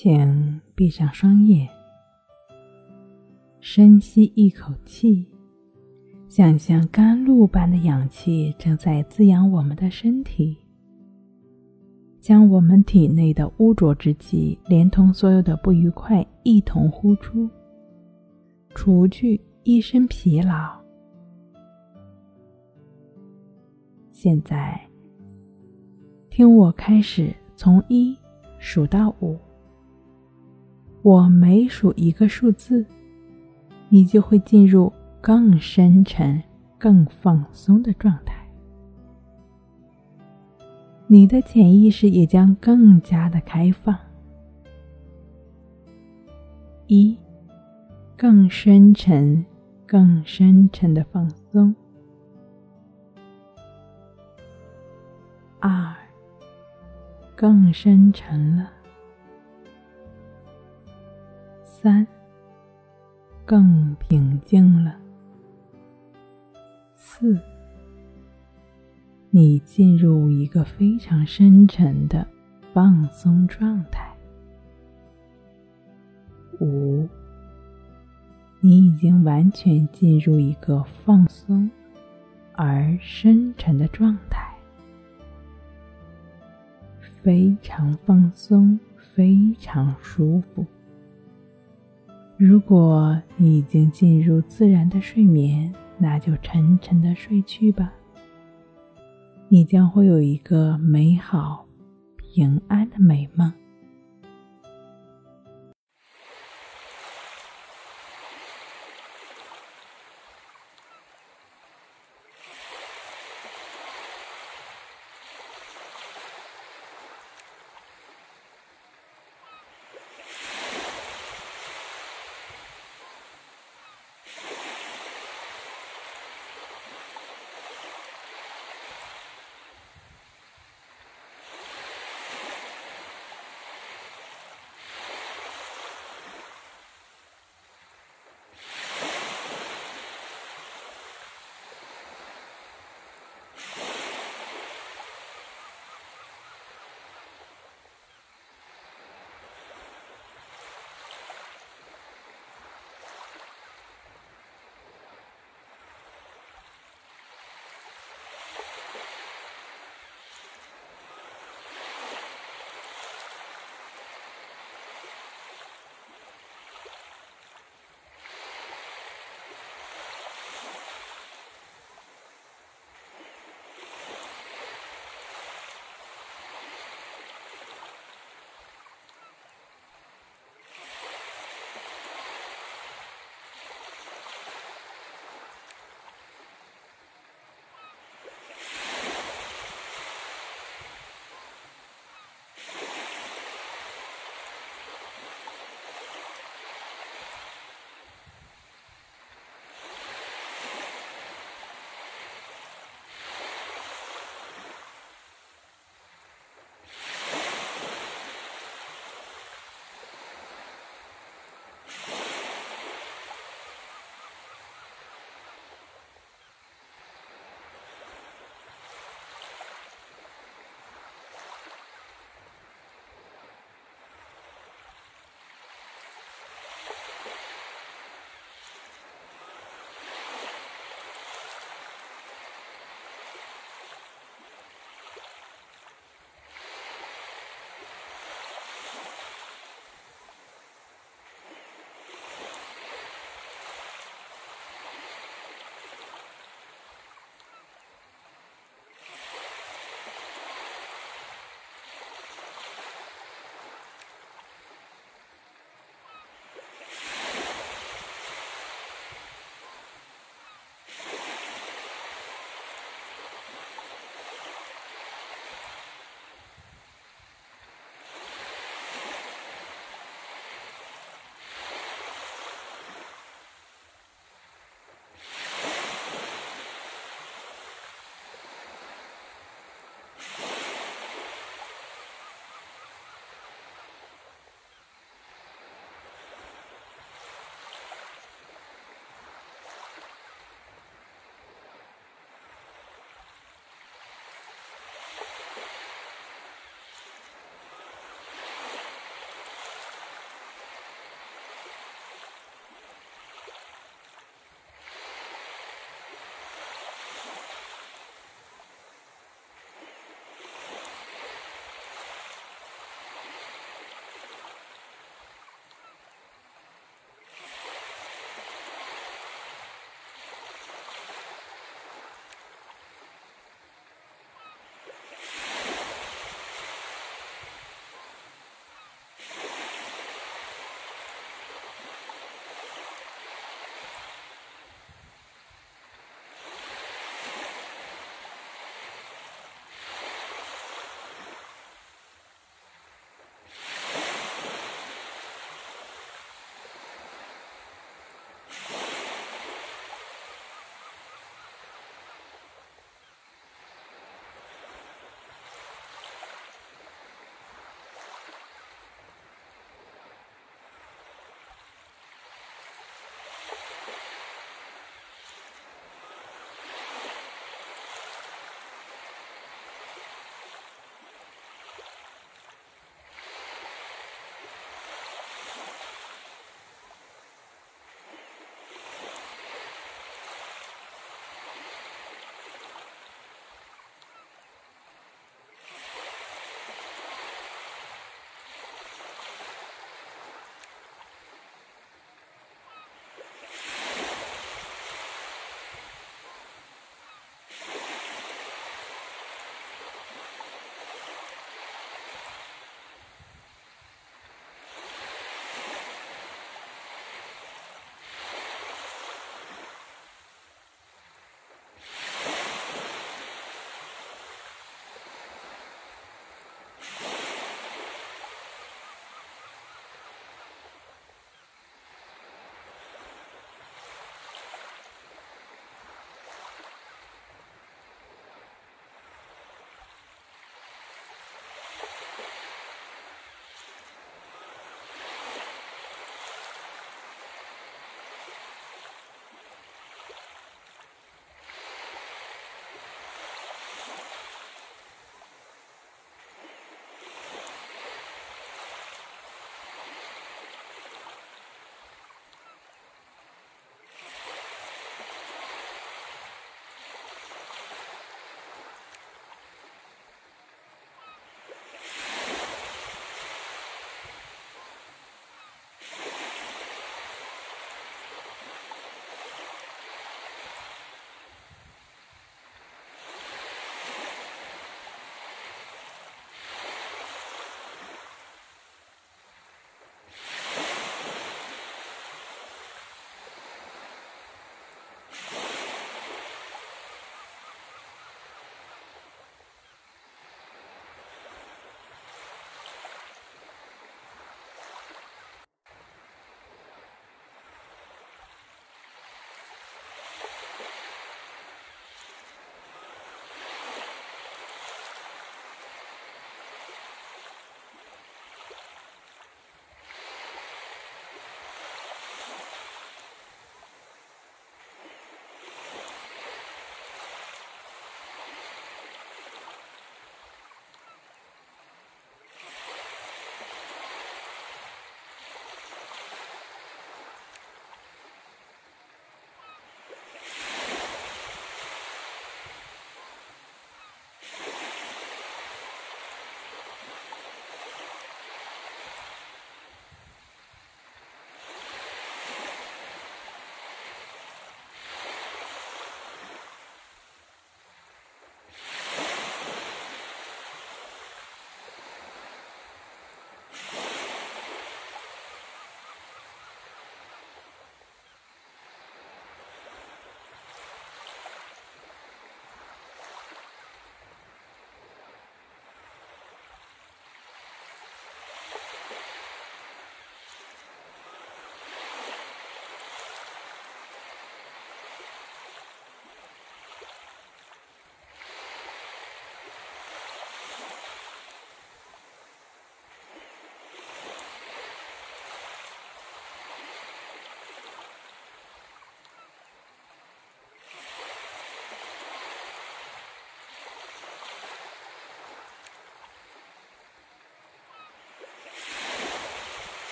请闭上双眼，深吸一口气，想象甘露般的氧气正在滋养我们的身体，将我们体内的污浊之气，连同所有的不愉快一同呼出，除去一身疲劳。现在，听我开始从一数到五。我每数一个数字，你就会进入更深沉、更放松的状态。你的潜意识也将更加的开放。一，更深沉、更深沉的放松。二，更深沉了。三，更平静了。四，你进入一个非常深沉的放松状态。五，你已经完全进入一个放松而深沉的状态，非常放松，非常舒服。如果你已经进入自然的睡眠，那就沉沉的睡去吧。你将会有一个美好、平安的美梦。